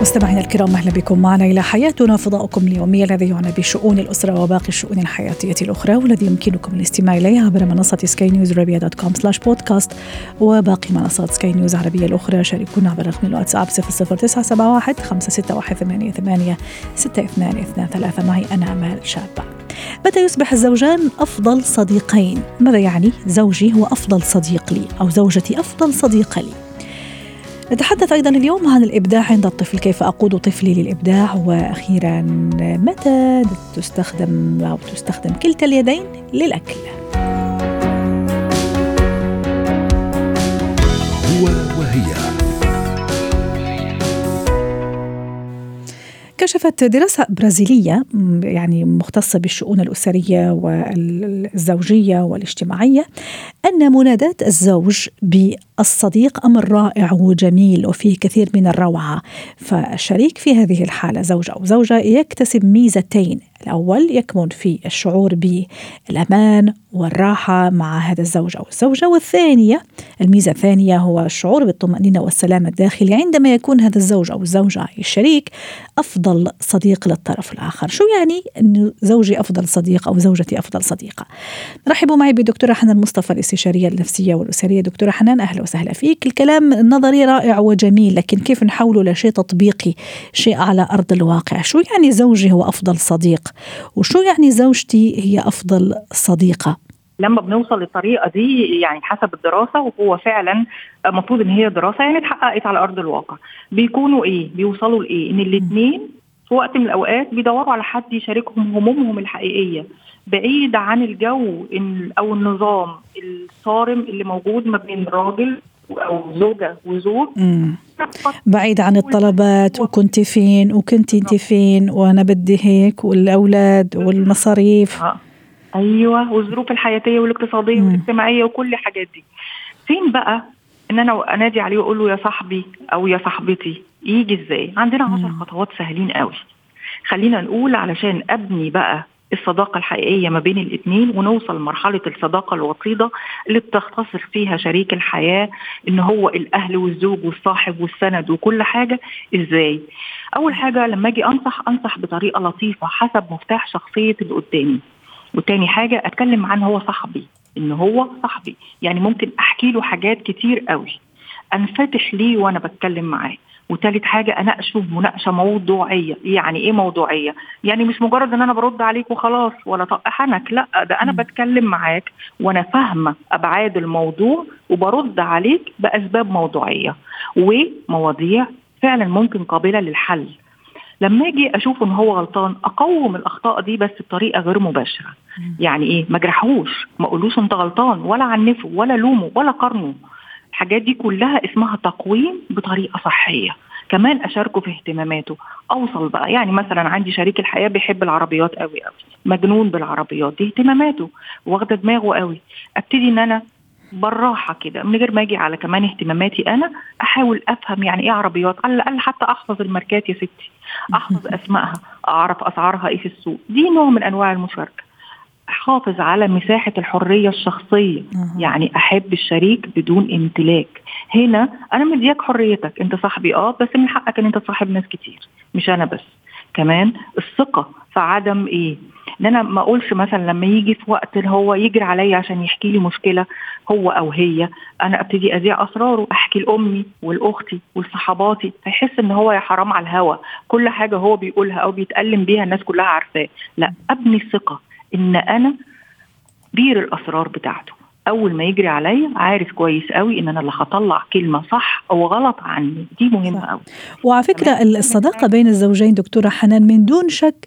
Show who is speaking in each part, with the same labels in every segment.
Speaker 1: مستمعينا الكرام أهلا بكم معنا إلى حياتنا فضاؤكم اليومي الذي يعنى بشؤون الأسرة وباقي الشؤون الحياتية الأخرى والذي يمكنكم الاستماع اليه عبر منصة سكاي نيوز عربيه dot com slash بودكاست وباقي منصات سكاي نيوز العربيه الأخرى شاركونا عبر رقم الواتساب 00971 561 88 6223 معي أنا أمال شابة متى يصبح الزوجان أفضل صديقين؟ ماذا يعني زوجي هو أفضل صديق لي أو زوجتي أفضل صديقة لي؟ نتحدث أيضا اليوم عن الإبداع عند الطفل كيف أقود طفلي للإبداع؟ وأخيرا متى تستخدم أو تستخدم كلتا اليدين للأكل؟
Speaker 2: هو وهي.
Speaker 1: كشفت دراسة برازيلية يعني مختصة بالشؤون الأسرية والزوجية والاجتماعية أن مناداة الزوج بالصديق أمر رائع وجميل وفيه كثير من الروعة. فالشريك في هذه الحالة زوج أو زوجة يكتسب ميزتين. الأول يكمن في الشعور بالأمان والراحة مع هذا الزوج أو الزوجة. والثانية الميزة الثانية هو الشعور بالطمأنينة والسلام الداخلي عندما يكون هذا الزوج أو الزوجة الشريك أفضل صديق للطرف الآخر. شو يعني أن زوجي أفضل صديق أو زوجتي أفضل صديقة؟ رحبوا معي بدكتورة حنان مصطفى الاستشارية النفسية والأسرية. دكتورة حنان أهلا وسهلا فيك. الكلام النظري رائع وجميل لكن كيف نحوله لشيء تطبيقي شيء على أرض الواقع؟ شو يعني زوجي هو أفضل صديق؟ وشو يعني زوجتي هي أفضل صديقة؟
Speaker 3: لما بنوصل للطريقة دي يعني حسب الدراسة وهو فعلا المفروض إن هي دراسة يعني اتحققت على أرض الواقع. بيكونوا إيه؟ بيوصلوا لإيه؟ إن الاثنين في وقت من الأوقات بيدوروا على حد يشاركهم همومهم الحقيقية. بعيد عن الجو أو النظام الصارم اللي موجود ما بين راجل أو زوجة وزوج.
Speaker 1: بعيد عن الطلبات وكنت فين وكنت أنت فين وأنا بدي هيك والأولاد والمصاريف.
Speaker 3: آه. أيوه والظروف الحياتية والاقتصادية والاجتماعية وكل الحاجات دي. فين بقى إن أنا أنادي عليه وأقول له يا صاحبي أو يا صاحبتي؟ يجي إزاي؟ عندنا عشر خطوات سهلين قوي. خلينا نقول علشان أبني بقى الصداقة الحقيقية ما بين الاثنين ونوصل لمرحلة الصداقة الوطيدة اللي بتختصر فيها شريك الحياة إن هو الأهل والزوج والصاحب والسند وكل حاجة. إزاي؟ أول حاجة لما أجي أنصح أنصح بطريقة لطيفة حسب مفتاح شخصية اللي قدامي. وتاني حاجة أتكلم عنه هو صاحبي إن هو صاحبي. يعني ممكن أحكي له حاجات كتير قوي. أنفتح ليه وأنا بتكلم معاه. وثالث حاجة أناقشه مناقشة موضوعية. يعني إيه موضوعية؟ يعني مش مجرد إن أنا برد عليك وخلاص ولا طقحنك لأ ده أنا بتكلم معاك وأنا فاهمة أبعاد الموضوع وبرد عليك بأسباب موضوعية. ومواضيع فعلا ممكن قابلة للحل. لما أجي أشوف إن هو غلطان اقوم الأخطاء دي بس بطريقة غير مباشرة. يعني إيه؟ ما اجرحوش ما أقولوش إنت غلطان ولا عنفه ولا لومه ولا قارنه. الحاجات دي كلها اسمها تقويم بطريقة صحية. كمان أشاركه في اهتماماته. أوصل بقى يعني مثلا عندي شريك الحياة بيحب العربيات قوي قوي مجنون بالعربيات دي اهتماماته واخدة دماغه قوي أبتدي إن أنا بالراحة كده من غير ما أجي على كمان اهتماماتي أنا أحاول أفهم يعني إيه عربيات على الأقل حتى أحفظ الماركات يا ستي أحفظ أسمائها أعرف أسعارها إيه في السوق دي نوع من أنواع المشاركة. أحافظ على مساحة الحرية الشخصية. يعني أحب الشريك بدون امتلاك. هنا أنا مدياك حريتك أنت صاحبي آه بس من حقك إن أنت تصاحب ناس كتير مش أنا بس. كمان الثقة في عدم إيه؟ ان أنا ما أقولش مثلا لما يجي في وقت اللي هو يجري عليا عشان يحكي لي مشكلة هو أو هي أنا أبتدي أذيع أسراره أحكي لأمي ولأختي ولصحباتي فيحس إن هو يا حرام على الهوا. كل حاجة هو بيقولها أو بيتألم بيها الناس كلها عارفاه. لا أبني الثقة إن أنا بير الأسرار بتاعته. أول ما يجري عليا عارف كويس قوي إن أنا اللي هطلع كلمة صح أو غلط عني. دي مهمة قوي
Speaker 1: وعلى فكرة الصداقة بين الزوجين دكتورة حنان من دون شك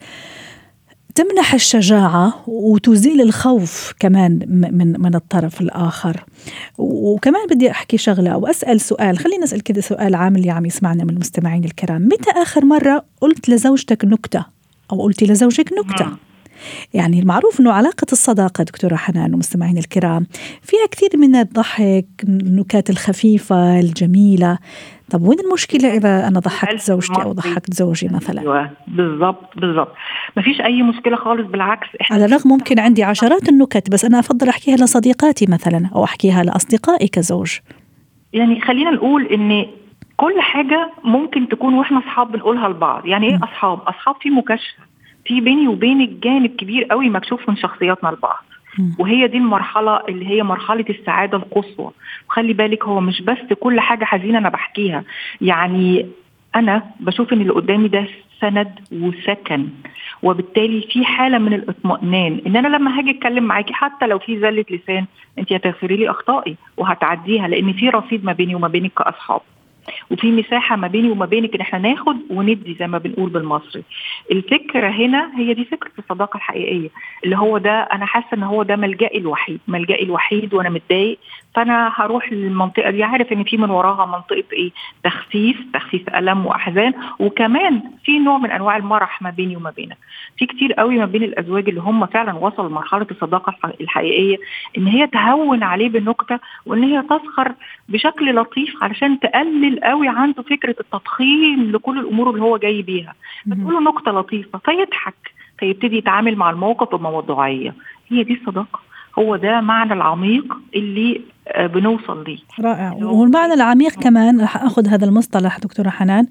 Speaker 1: تمنح الشجاعة وتزيل الخوف كمان من من الطرف الآخر. وكمان بدي أحكي شغلة أو أسأل سؤال. خلينا نسأل كذا سؤال عام اللي عم يسمعنا من المستمعين الكرام. متى آخر مرة قلت لزوجتك نكتة؟ أو قلتي لزوجك نكتة؟ يعني المعروف أنه علاقة الصداقة دكتورة حنان ومستمعين الكرام فيها كثير من الضحك النكات الخفيفة الجميلة. طب وين المشكلة إذا أنا ضحكت زوجتي أو ضحكت زوجي مثلا؟
Speaker 3: أيوه بالظبط بالظبط ما فيش أي مشكلة خالص بالعكس
Speaker 1: على الرغم ممكن عندي عشرات النكت بس أنا أفضل أحكيها لصديقاتي مثلا أو أحكيها لأصدقائي كزوج.
Speaker 3: يعني خلينا نقول إن كل حاجة ممكن تكون وإحنا أصحاب بنقولها لبعض. يعني إيه أصحاب؟ أصحاب في مكاشفة. في بيني وبينك جانب كبير قوي مكشوف من شخصياتنا لبعض. وهي دي المرحلة اللي هي مرحلة السعادة القصوى. وخلي بالك هو مش بس كل حاجة حزينة أنا بحكيها. يعني أنا بشوف إن اللي قدامي ده سند وسكن. وبالتالي في حالة من الاطمئنان إن أنا لما هاجي أتكلم معاكي حتى لو في زلة لسان انت هتغفري لي أخطائي وهتعديها لأن في رصيد ما بيني وما بينك كأصحاب. وفي مساحة ما بيني وما بينك إن إحنا ناخد وندي زي ما بنقول بالمصري. الفكرة هنا هي دي فكرة الصداقة الحقيقية اللي هو ده أنا حاسة إن هو ده ملجئي الوحيد، ملجئي الوحيد وأنا متضايق فأنا هروح للمنطقة دي عارف إن في من وراها منطقة إيه؟ تخفيف، تخفيف ألم وأحزان وكمان في نوع من أنواع المرح ما بيني وما بينك. في كتير قوي ما بين الأزواج اللي هم فعلا وصلوا لمرحلة الصداقة الحقيقية إن هي تهون عليه بالنكتة وإن هي تسخر بشكل لطيف علشان تقلل قوي عنده فكرة التضخيم لكل الأمور اللي هو جاي بيها. فتقول له نكته لطيفة فيضحك فيبتدي يتعامل مع الموقف بموضوعية. هي دي الصداقة. هو ده معنى العميق اللي بنوصل ليه.
Speaker 1: رائع. والمعنى العميق كمان رح أخذ هذا المصطلح دكتورة حنان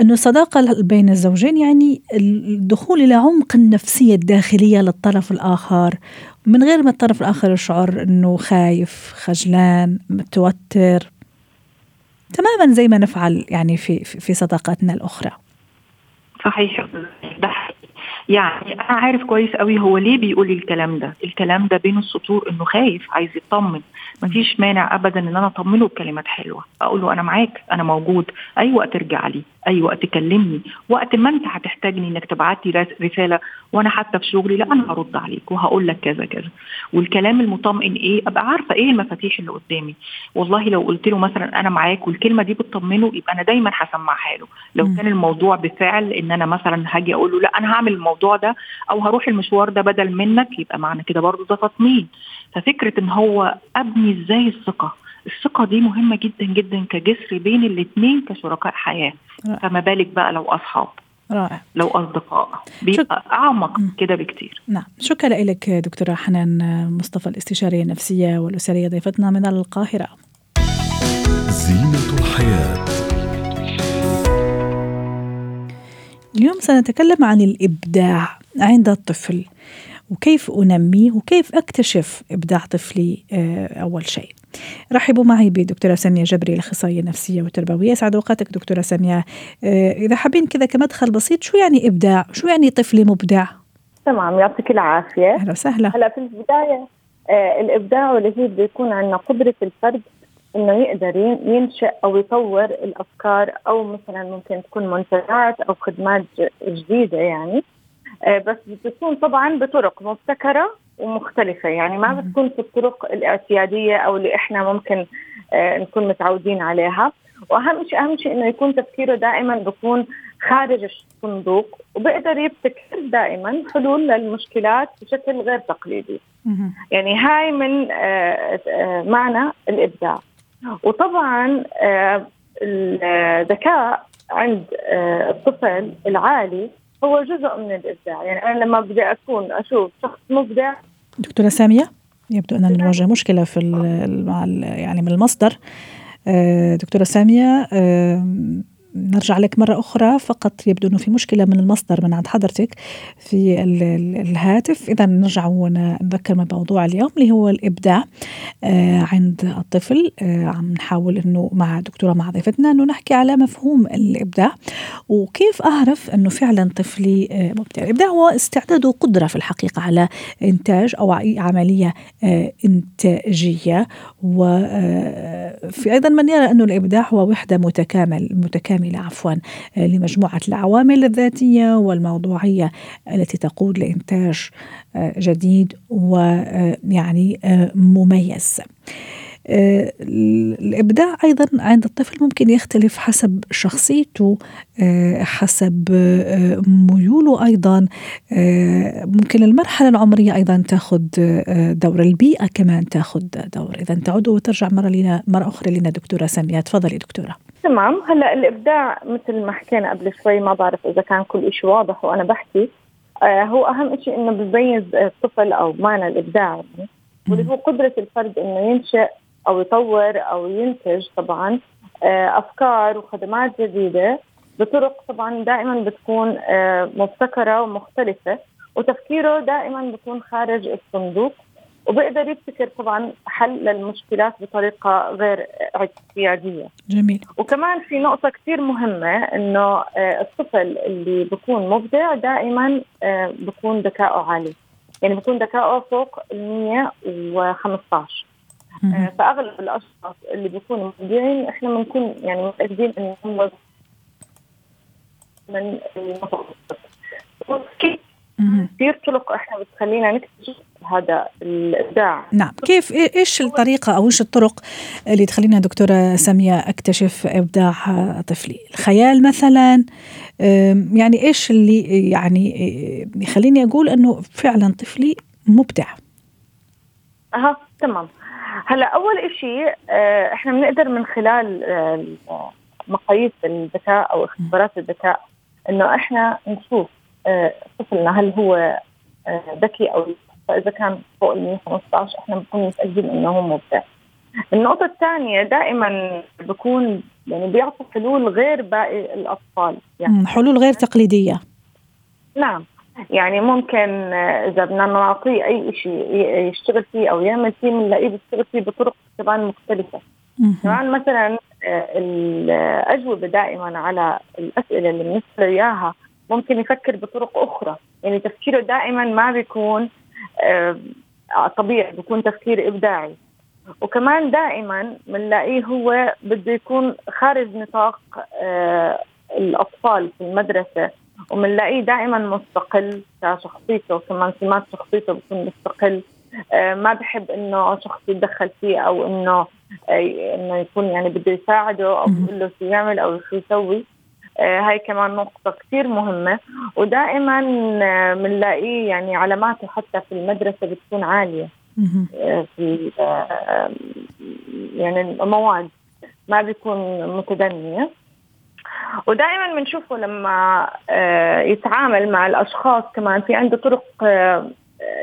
Speaker 1: انه الصداقة بين الزوجين يعني الدخول إلى عمق النفسية الداخلية للطرف الآخر. من غير ما الطرف الآخر يشعر إنه خايف خجلان متوتر. تماما زي ما نفعل يعني في في صداقاتنا الأخرى.
Speaker 3: صحيح. ده يعني أنا عارف كويس قوي هو ليه بيقول لي الكلام ده. الكلام ده بين السطور إنه خايف عايز يطمن. مفيش مانع ابدا إن أنا أطمنه بكلمات حلوة. أقول له أنا معاك أنا موجود. أي وقت ارجع لي. أي وقت كلمني وقت ما أنت هتحتاجني إنك تبعت لي رسالة وأنا حتى في شغلي لا أنا هرد عليك وهقول لك كذا كذا. والكلام المطمئن إيه؟ أبقى عارفة إيه المفاتيح اللي قدامي. والله لو قلت له مثلا أنا معاك والكلمة دي بتطمنه يبقى أنا دايما هسمعها له. لو كان الموضوع بفعل إن أنا مثلا هاجي أقول له لا أنا هعمل الموضوع ده أو هروح المشوار ده بدل منك يبقى معنى كده برضه ده تطمين. ففكرة إن هو أبني إزاي الثقة؟ الثقة دي مهمة جدا جدا كجسر بين الاثنين كشركاء حياة. رائع. فما بالك بقى لو أصحاب
Speaker 1: رائع.
Speaker 3: لو أصدقاء. بيبقى شك... أعمق كده بكتير.
Speaker 1: نعم. شكرا لك دكتورة حنان مصطفى الاستشارية النفسية والأسرية ضيفتنا من القاهرة.
Speaker 2: زينة الحياة.
Speaker 1: اليوم سنتكلم عن الإبداع عند الطفل. وكيف أنميه وكيف أكتشف إبداع طفلي أول شيء. رحبوا معي بدكتورة سامية جبري الأخصائية النفسية والتربوية أسعد أوقاتك دكتورة سامية إذا حابين كذا كمدخل بسيط شو يعني إبداع؟ شو يعني طفلي مبدع؟
Speaker 4: تمام يعطيك العافية
Speaker 1: أهلا وسهلا
Speaker 4: هلا في البداية آه الإبداع واللي هي بيكون عندنا قدرة الفرد إنه يقدر ينشئ أو يطور الأفكار أو مثلا ممكن تكون منتجات أو خدمات جديدة يعني آه بس بتكون طبعا بطرق مبتكرة ومختلفة. يعني ما بتكون في الطرق الاعتيادية أو اللي إحنا ممكن آه نكون متعودين عليها. وأهم شيء أهم شيء إنه يكون تفكيره دائما بيكون خارج الصندوق وبيقدر يبتكر دائما حلول للمشكلات بشكل غير تقليدي. يعني هاي من آه آه معنى الإبداع. وطبعا الذكاء عند الطفل العالي هو جزء من الإبداع. يعني أنا لما بدي أكون أشوف شخص مبدع
Speaker 1: دكتورة سامية يبدو اننا نواجه مشكلة في مع يعني من المصدر. دكتورة سامية نرجع لك مرة أخرى. فقط يبدو أنه في مشكلة من المصدر من عند حضرتك في الهاتف. إذا نرجع ونذكر موضوع اليوم اللي هو الإبداع عند الطفل. عم نحاول أنه مع دكتورة مع ضيفتنا أنه نحكي على مفهوم الإبداع وكيف أعرف أنه فعلا طفلي مبدع. الإبداع هو استعداد وقدرة في الحقيقة على إنتاج أو عملية إنتاجية. وفي أيضا من يرى أنه الإبداع هو وحدة متكامل متكاملة. كاملة عفوا لمجموعة العوامل الذاتية والموضوعية التي تقود لإنتاج جديد ويعني مميز آه، الإبداع أيضا عند الطفل ممكن يختلف حسب شخصيته آه، حسب آه، ميوله أيضا. ممكن المرحلة العمرية أيضا تأخذ دور البيئة كمان تأخذ دور. إذا تعود وترجع مرة لنا مرة أخرى لنا دكتورة سامية تفضلي دكتورة.
Speaker 4: تمام. هلأ الإبداع مثل ما حكينا قبل شوي ما بعرف إذا كان كل شيء واضح وأنا بحكي آه هو أهم شيء إنه بيميز الطفل أو معنى الإبداع يعني واللي هو قدرة الفرد إنه ينشئ أو يطور أو ينتج طبعا آه أفكار وخدمات جديدة بطرق طبعا دائما بتكون آه مبتكرة ومختلفة وتفكيره دائما بيكون خارج الصندوق وبيقدر يبتكر طبعا حل للمشكلات بطريقة غير اعتيادية.
Speaker 1: جميل.
Speaker 4: وكمان في نقطة كثير مهمة إنه آه، الطفل اللي بيكون مبدع دائما بيكون ذكائه عالي. يعني بيكون ذكائه فوق ال 115 آه، فأغلب الأشخاص اللي بيكونوا مبدعين إحنا بنكون يعني متأكدين انهم من المتوسط. كثير طرق إحنا بتخلينا نكتشف هذا الإبداع.
Speaker 1: نعم. كيف إيش الطريقة أو إيش الطرق اللي تخلينا دكتورة سامية أكتشف إبداع طفلي؟ الخيال مثلا يعني إيش اللي يعني يخليني أقول إنه فعلا طفلي مبدع؟
Speaker 4: أها تمام. هلا أول شيء آه، إحنا بنقدر من خلال آه، مقاييس الذكاء أو اختبارات الذكاء إنه إحنا نشوف آه، طفلنا هل هو ذكي أو فإذا كان فوق ال 115 إحنا بنكون متأكدين إنه هو مبدع. النقطة الثانية دائما بكون يعني بيعطي حلول غير باقي الأطفال.
Speaker 1: يعني حلول غير تقليدية.
Speaker 4: نعم. يعني ممكن إذا بدنا نعطيه أي شيء يشتغل فيه أو يعمل فيه بنلاقيه بيشتغل فيه بطرق كمان مختلفة. كمان مثلا آه، الأجوبة دائما على الأسئلة اللي بنسأله إياها ممكن يفكر بطرق أخرى. يعني تفكيره دائما ما بيكون آه، طبيعي بيكون تفكير إبداعي. وكمان دائما بنلاقيه هو بده يكون خارج نطاق آه، الأطفال في المدرسة. وبنلاقيه دائما مستقل كشخصيته كمان سمات شخصيته بيكون مستقل. آه، ما بحب إنه شخص يتدخل فيه أو إنه إنه يكون يعني بده يساعده أو يقول له شو يعمل أو شو يسوي. آه، هاي كمان نقطة كثير مهمة. ودائما بنلاقيه آه، يعني علاماته حتى في المدرسة بتكون عالية. آه، في يعني المواد ما بيكون متدنية. ودائما بنشوفه لما يتعامل مع الأشخاص كمان في عنده طرق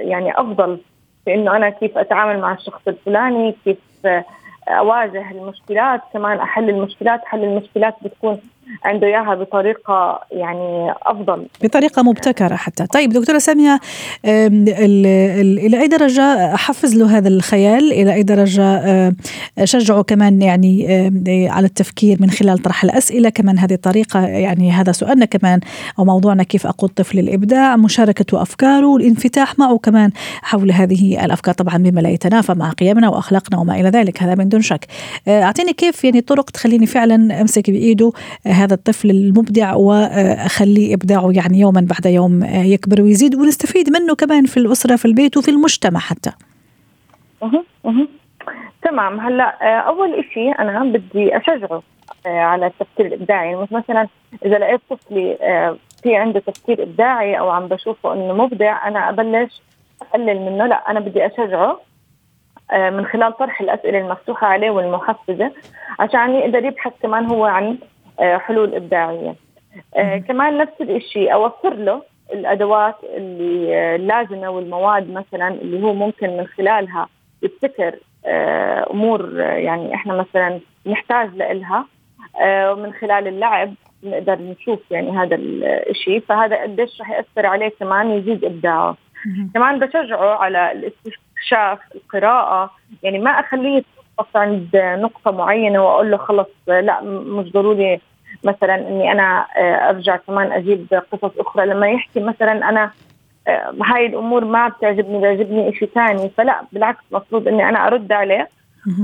Speaker 4: يعني أفضل في إنه أنا كيف أتعامل مع الشخص الفلاني كيف أواجه المشكلات كمان أحل المشكلات حل المشكلات بتكون عنده اياها بطريقة يعني أفضل.
Speaker 1: بطريقة مبتكرة حتى. طيب دكتورة سامية إلى أي درجة احفز له هذا الخيال؟ إلى أي درجة اشجعه كمان يعني على التفكير من خلال طرح الأسئلة؟ كمان هذه الطريقة يعني هذا سؤالنا كمان أو موضوعنا كيف أقود طفل الإبداع مشاركة أفكاره والانفتاح معه كمان حول هذه الأفكار. طبعا بما لا يتنافى مع قيمنا وأخلاقنا وما إلى ذلك هذا من دون شك. أعطيني كيف يعني طرق تخليني فعلا أمسك بإيده هذا الطفل المبدع وأخليه إبداعه يعني يوما بعد يوم يكبر ويزيد ونستفيد منه كمان في الأسرة في البيت وفي المجتمع حتى.
Speaker 4: أها أها. تمام. هلأ أول شيء أنا بدي أشجعه على التفكير الابداعي يعني مثلا إذا لقيت طفلي في عنده تفكير إبداعي أو عم بشوفه إنه مبدع أنا أبلش أقلل منه. لأ أنا بدي أشجعه من خلال طرح الأسئلة المفتوحة عليه والمحفزة عشان يقدر يبحث كمان هو عن آه، حلول إبداعية. آه، كمان نفس الشيء أوفر له الأدوات اللي آه، اللازمة والمواد مثلا اللي هو ممكن من خلالها يبتكر أمور يعني إحنا مثلا نحتاج لها ومن خلال اللعب نقدر نشوف يعني هذا الشيء فهذا قديش رح يأثر عليه كمان يزيد إبداعه. كمان بشجعه على الاستكشاف القراءة. يعني ما أخليه يتوقف عند نقطة معينة وأقول له خلص لا مش ضروري مثلا إني أنا آه، أرجع كمان أجيب قصص أخرى. لما يحكي مثلا أنا آه، هاي الأمور ما بتعجبني بيعجبني شيء ثاني فلا بالعكس المفروض إني أنا أرد عليه.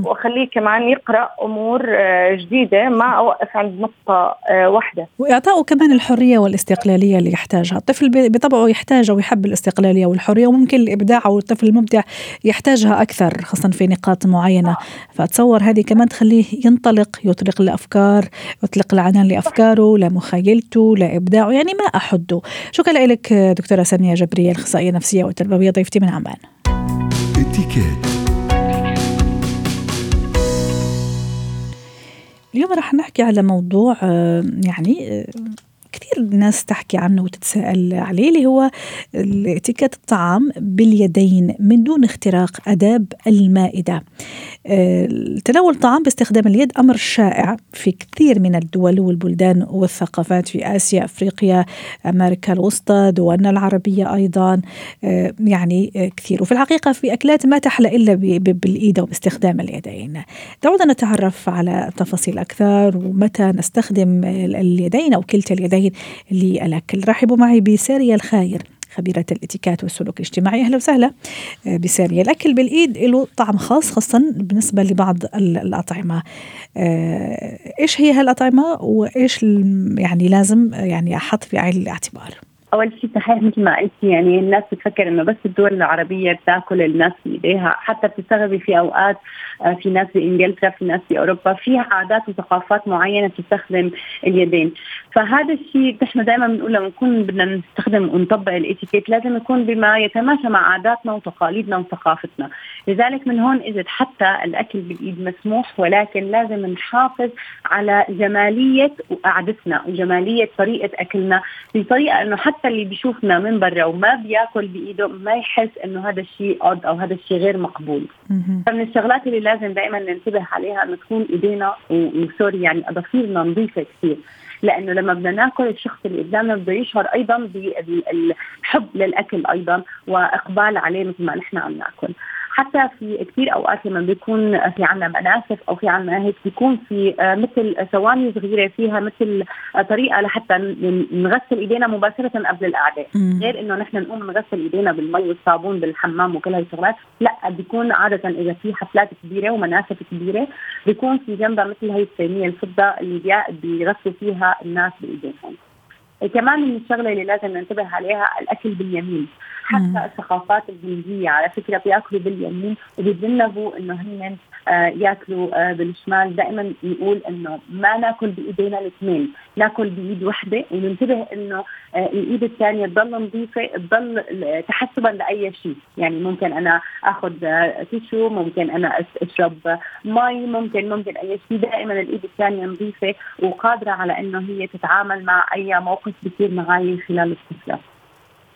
Speaker 4: وأخليه كمان يقرأ أمور آه، جديدة ما أوقف عند نقطة آه، واحدة.
Speaker 1: واعطائه كمان الحرية والاستقلالية اللي يحتاجها. الطفل بطبعه يحتاج أو يحب الاستقلالية والحرية وممكن الابداع أو الطفل المبدع يحتاجها أكثر خاصة في نقاط معينة. فأتصور هذه كمان تخليه ينطلق يطلق الافكار يطلق العنان لأفكاره لمخيلته لإبداعه يعني ما أحده. شكرا لك دكتورة سامية جبريه الاخصائيه النفسيه والتربويه ضيفتي من عمان. اليوم رح نحكي على موضوع آه، يعني آه، كثير الناس تحكي عنه وتتساءل عليه اللي هو اتيكيت الطعام باليدين من دون اختراق آداب المائدة. آه، تناول الطعام باستخدام اليد أمر شائع في كثير من الدول والبلدان والثقافات في آسيا، أفريقيا، أمريكا الوسطى، دولنا العربية أيضا آه، يعني آه، كثير، وفي الحقيقة في أكلات ما تحلى إلا بالإيد وباستخدام اليدين. دعونا نتعرف على تفاصيل أكثر ومتى نستخدم اليدين أو كلتا اليدين اليدين للأكل. رحبوا معي بسارية الخاير خبيرة الاتيكات والسلوك الاجتماعي. أهلا وسهلا آه، بسارية. الأكل بالإيد له طعم خاص خاصة بالنسبة لبعض الأطعمة. آه، إيش هي هالأطعمة؟ وإيش يعني لازم يعني أحط في عين الاعتبار؟
Speaker 5: أول شيء صحيح مثل ما قلتي يعني الناس بتفكر إنه بس الدول العربية بتاكل الناس بايديها حتى بتستغربي في أوقات آه، في ناس بانجلترا في ناس في أوروبا في عادات وثقافات معينة بتستخدم اليدين. فهذا الشيء نحن دائما بنقول لما نكون بدنا نستخدم ونطبق الإتيكيت لازم يكون بما يتماشى مع عاداتنا وتقاليدنا وثقافتنا. لذلك من هون اجت حتى الأكل بالإيد مسموح ولكن لازم نحافظ على جمالية قعدتنا وجمالية طريقة أكلنا بطريقة إنه حتى اللي بيشوفنا من برا وما بياكل بإيده ما يحس إنه هذا الشيء اود أو هذا الشيء غير مقبول. فمن الشغلات اللي لازم دائما ننتبه عليها إنه تكون إيدينا وسوري يعني اظافيرنا نظيفة كثير. لأنه لما بدنا ناكل الشخص اللي قدامنا بده يشعر أيضا بالحب للأكل أيضا وإقبال عليه مثل ما نحن عم ناكل. حتى في كثير أوقات لما بيكون في عنا مناسف أو في عنا هيك بيكون في آه، مثل ثواني صغيرة فيها مثل آه، طريقة لحتى نغسل إيدينا مباشرة قبل القعدة. غير إنه نحن نقوم نغسل إيدينا بالمي والصابون بالحمام وكل هاي الشغلات لا بيكون عادة إذا في حفلات كبيرة ومناسف كبيرة بيكون في جنبها مثل هي الصينية الفضة اللي بيغسلوا فيها الناس بإيديهم. كمان من الشغلة اللي لازم ننتبه عليها الأكل باليمين. حتى الثقافات الهندية على فكرة بيأكلوا باليمين وبيتجنبوا إنه هن ياكلوا آه، بالشمال. دائما نقول إنه ما ناكل بإيدينا الاثنين. ناكل بإيد وحده وننتبه إنه آه، الإيد الثانية تضل نظيفة تضل تحسبا لأي شيء. يعني ممكن أنا آخذ tissue ممكن أنا أشرب مي ممكن ممكن أي شيء. دائما الإيد الثانية نظيفة وقادرة على إنه هي تتعامل مع أي موقف بيصير معي خلال السفره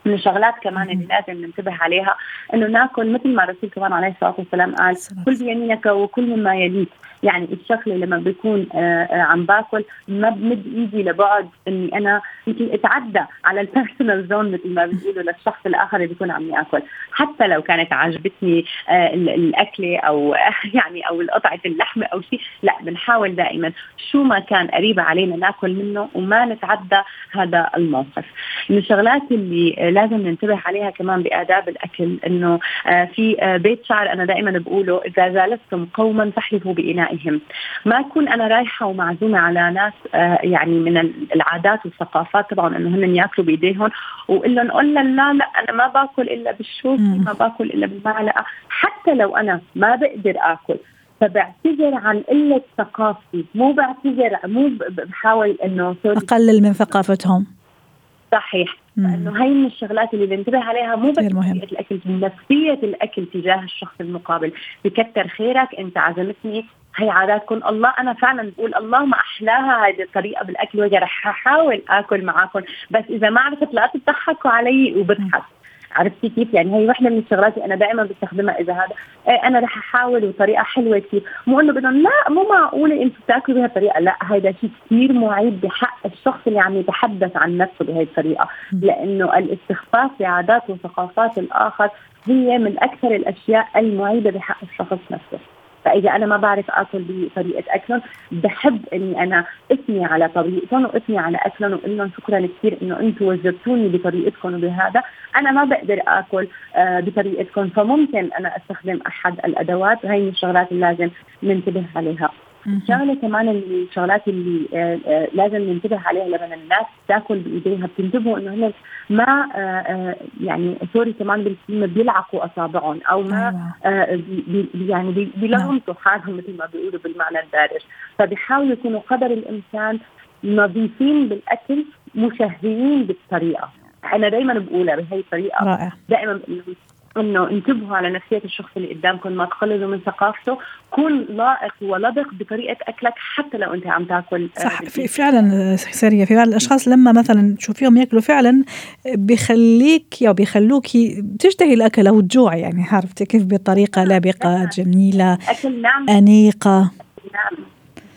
Speaker 5: من الشغلات كمان اللي لازم ننتبه عليها إنه ناكل مثل ما الرسول كمان عليه الصلاه والسلام قال كل بيمينك وكل مما يليك. يعني الشغله لما بكون آه، آه، عم باكل ما بمد إيدي لبعد إني أنا يمكن أتعدى على ال personal zone مثل ما بيقولوا للشخص الآخر اللي بيكون عم يأكل. حتى لو كانت عجبتني آه، الأكلة أو يعني أو قطعة اللحمه أو شيء لا بنحاول دائما شو ما كان قريب علينا ناكل منه وما نتعدى هذا الموقف. من الشغلات اللي لازم ننتبه عليها كمان بآداب الأكل إنه في بيت شعر أنا دائما بقوله إذا جالستم قوما فاحلفوا بإنائهم. ما أكون أنا رايحة ومعزومة على ناس يعني من العادات والثقافات طبعا إنه هن يأكلوا بإيديهم وإلا لهم قول لا لا أنا ما باكل إلا بالشوكة ما باكل إلا بالمعلقة حتى لو أنا ما بقدر آكل. فبعتذر عن قلة ثقافتي مو بعتذر مو بحاول إنه
Speaker 1: أقلل من ثقافتهم.
Speaker 5: صحيح. لأنه هي من الشغلات اللي بنتبه عليها مو بس الأكل نفسية الأكل تجاه الشخص المقابل. بكتر خيرك أنت عزمتني. هي عاداتكم. الله أنا فعلا بقول الله ما أحلاها هذه الطريقة بالأكل وجه رح احاول آكل معاكم. بس إذا ما عرفت لا تضحكوا علي وبضحك. عرفتي كيف؟ يعني هي وحده من الشغلات اللي أنا دائما بستخدمها إذا هذا. إيه أنا رح أحاول وطريقه حلوة كثير مو إنه بدهم لا مو معقولة أنتم تاكلوا بهالطريقه لا هذا شيء كثير معيب بحق الشخص اللي عم يتحدث عن نفسه بهي الطريقة. لأنه الاستخفاف بعادات وثقافات الآخر هي من أكثر الأشياء المعيبه بحق الشخص نفسه. فإذا أنا ما بعرف آكل بطريقة أكلهم بحب إني أنا أثني على طريقتهم وأثني على أكلهم واقول لهم شكرا كثير إنه أنتم وجبتوني بطريقتكم وبهذا. أنا ما بقدر آكل آه بطريقتكم فممكن أنا أستخدم أحد الأدوات. وهي من الشغلات اللي لازم ننتبه عليها. شغله كمان الشغلات اللي آه، آه، لازم ننتبه عليها لما الناس تاكل بإيديها. بتنتبهوا إنه هن ما آه، يعني سوري كمان بالكلمة بيلعقوا أصابعهم أو ما أيوة. بي يعني بيلغمطوا حالهم مثل ما بيقولوا بالمعنى الدارج. فبيحاولوا يكونوا قدر الامكان نظيفين بالأكل مشهيين بالطريقة. أنا دائما بقولها بهي الطريقة. رائع. دائما انه انتبهوا على نفسية الشخص اللي قدامكم ما تقللوا من ثقافته. كن لائق ولبق بطريقة أكلك حتى لو أنت عم تاكل
Speaker 1: آه، صح في فعلا سريه في بعض الأشخاص لما مثلا تشوفيهم يأكلوا فعلا بيخليك أو بيخلوك تشتهي الأكل أو تجوع يعني عرفتي؟ كيف بطريقة لابقه جميلة
Speaker 5: أكل نعم.
Speaker 1: أنيقة.
Speaker 5: نعم.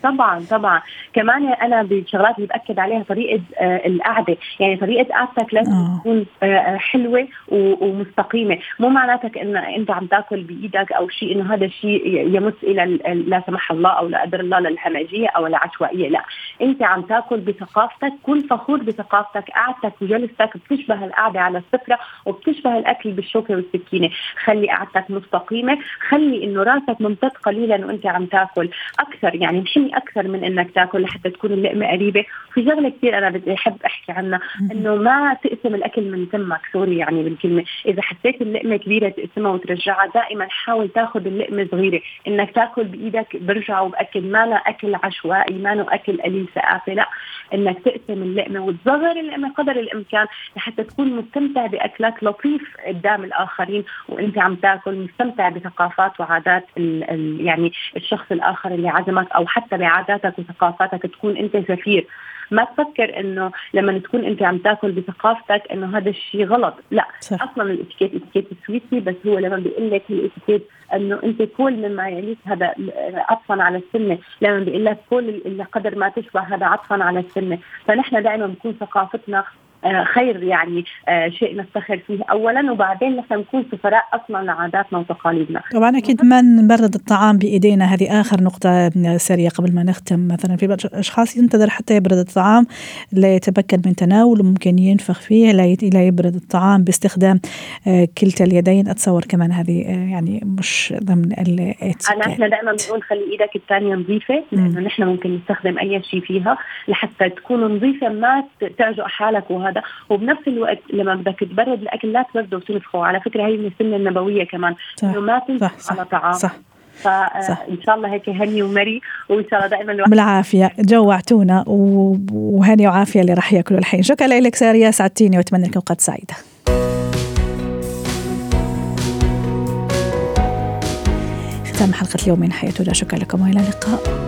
Speaker 5: طبعا طبعا. كمان أنا بالشغلات اللي باكد عليها طريقة آه القعدة. يعني طريقة قعدتك لازم آه. تكون آه حلوة ومستقيمة. مو معناتك إن أنت عم تأكل بإيدك أو شيء إنه هذا الشيء يمس إلى لا سمح الله أو لا قدر الله للهمجيه أو العشوائية. لا. أنت عم تأكل بثقافتك. كن فخور بثقافتك قعدتك وجلستك. بتشبه القعدة على السفره وبتشبه الأكل بالشوكة والسكينة. خلي قعدتك مستقيمة. خلي إنه راسك ممتد قليلا وأنت عم تأكل. أكثر يعني محمي أكثر من إنك تأكل لحتى تكون اللقمة قريبة. في شغلة كثير أنا بدي أحب أحكي عنها إنه ما تقسم الأكل من تمك. سوري يعني بالكلمة. إذا حسيت اللقمة كبيرة تقسمها وترجعها دائما حاول تاخذ اللقمة صغيرة. إنك تاكل بإيدك برجع وباكد ما أكل عشوائي ما أكل قليل ثقافة لا. إنك تقسم اللقمة وتصغر اللقمة قدر الإمكان لحتى تكون مستمتع بأكلك لطيف قدام الآخرين وأنت عم تاكل مستمتع بثقافات وعادات ال ال يعني الشخص الآخر اللي عزمك أو حتى بعاداتك وثقافاتك تكون أنت سفير. ما تفكر إنه لما تكون أنت عم تاكل بثقافتك إنه هذا الشيء غلط. لا صح. أصلا الاتيكيت اتيكيت سويسي بس هو لما بيقول لك الإتيكيت إنه أنت كل مما يليك هذا عطفا على السنة. لما بيقول لك كل اللي قدر ما تشبه هذا عطفا على السنة. فنحن دائما بنكون ثقافتنا خير يعني آه، شيء نفتخر فيه اولا وبعدين نحن نكون سفراء أصلا لعاداتنا وتقاليدنا.
Speaker 1: طبعا أكيد ما نبرد الطعام بإيدينا هذه آخر نقطة سريعة قبل ما نختم مثلا في بعض الأشخاص ينتظر حتى يبرد الطعام لا يتمكن من تناوله ممكن ينفخ فيه لا يبرد الطعام باستخدام آه، كلتا اليدين أتصور كمان هذه يعني مش ضمن
Speaker 5: الإتيكيت. إحنا دائما بنقول خلي إيدك الثانية نظيفة لأنه نحن ممكن نستخدم أي شيء فيها لحتى تكون نظيفة ما تعجق حالك وهذا هذا. وبنفس الوقت لما بدك تبرد الأكل لا تبرده وتنفخه على فكرة هي من السنة النبوية كمان إنه ما تنفخ على طعام. صح فان شاء الله هيك هني ومري وإن شاء الله دائما الواحد
Speaker 1: بالعافية جوعتونا وهني وعافية اللي راح يأكلوا الحين. شكرا لك ساريا سعدتيني وأتمنى لكم اوقات سعيدة. ختام حلقة اليوم من حياتنا. شكرا لكم وإلى اللقاء.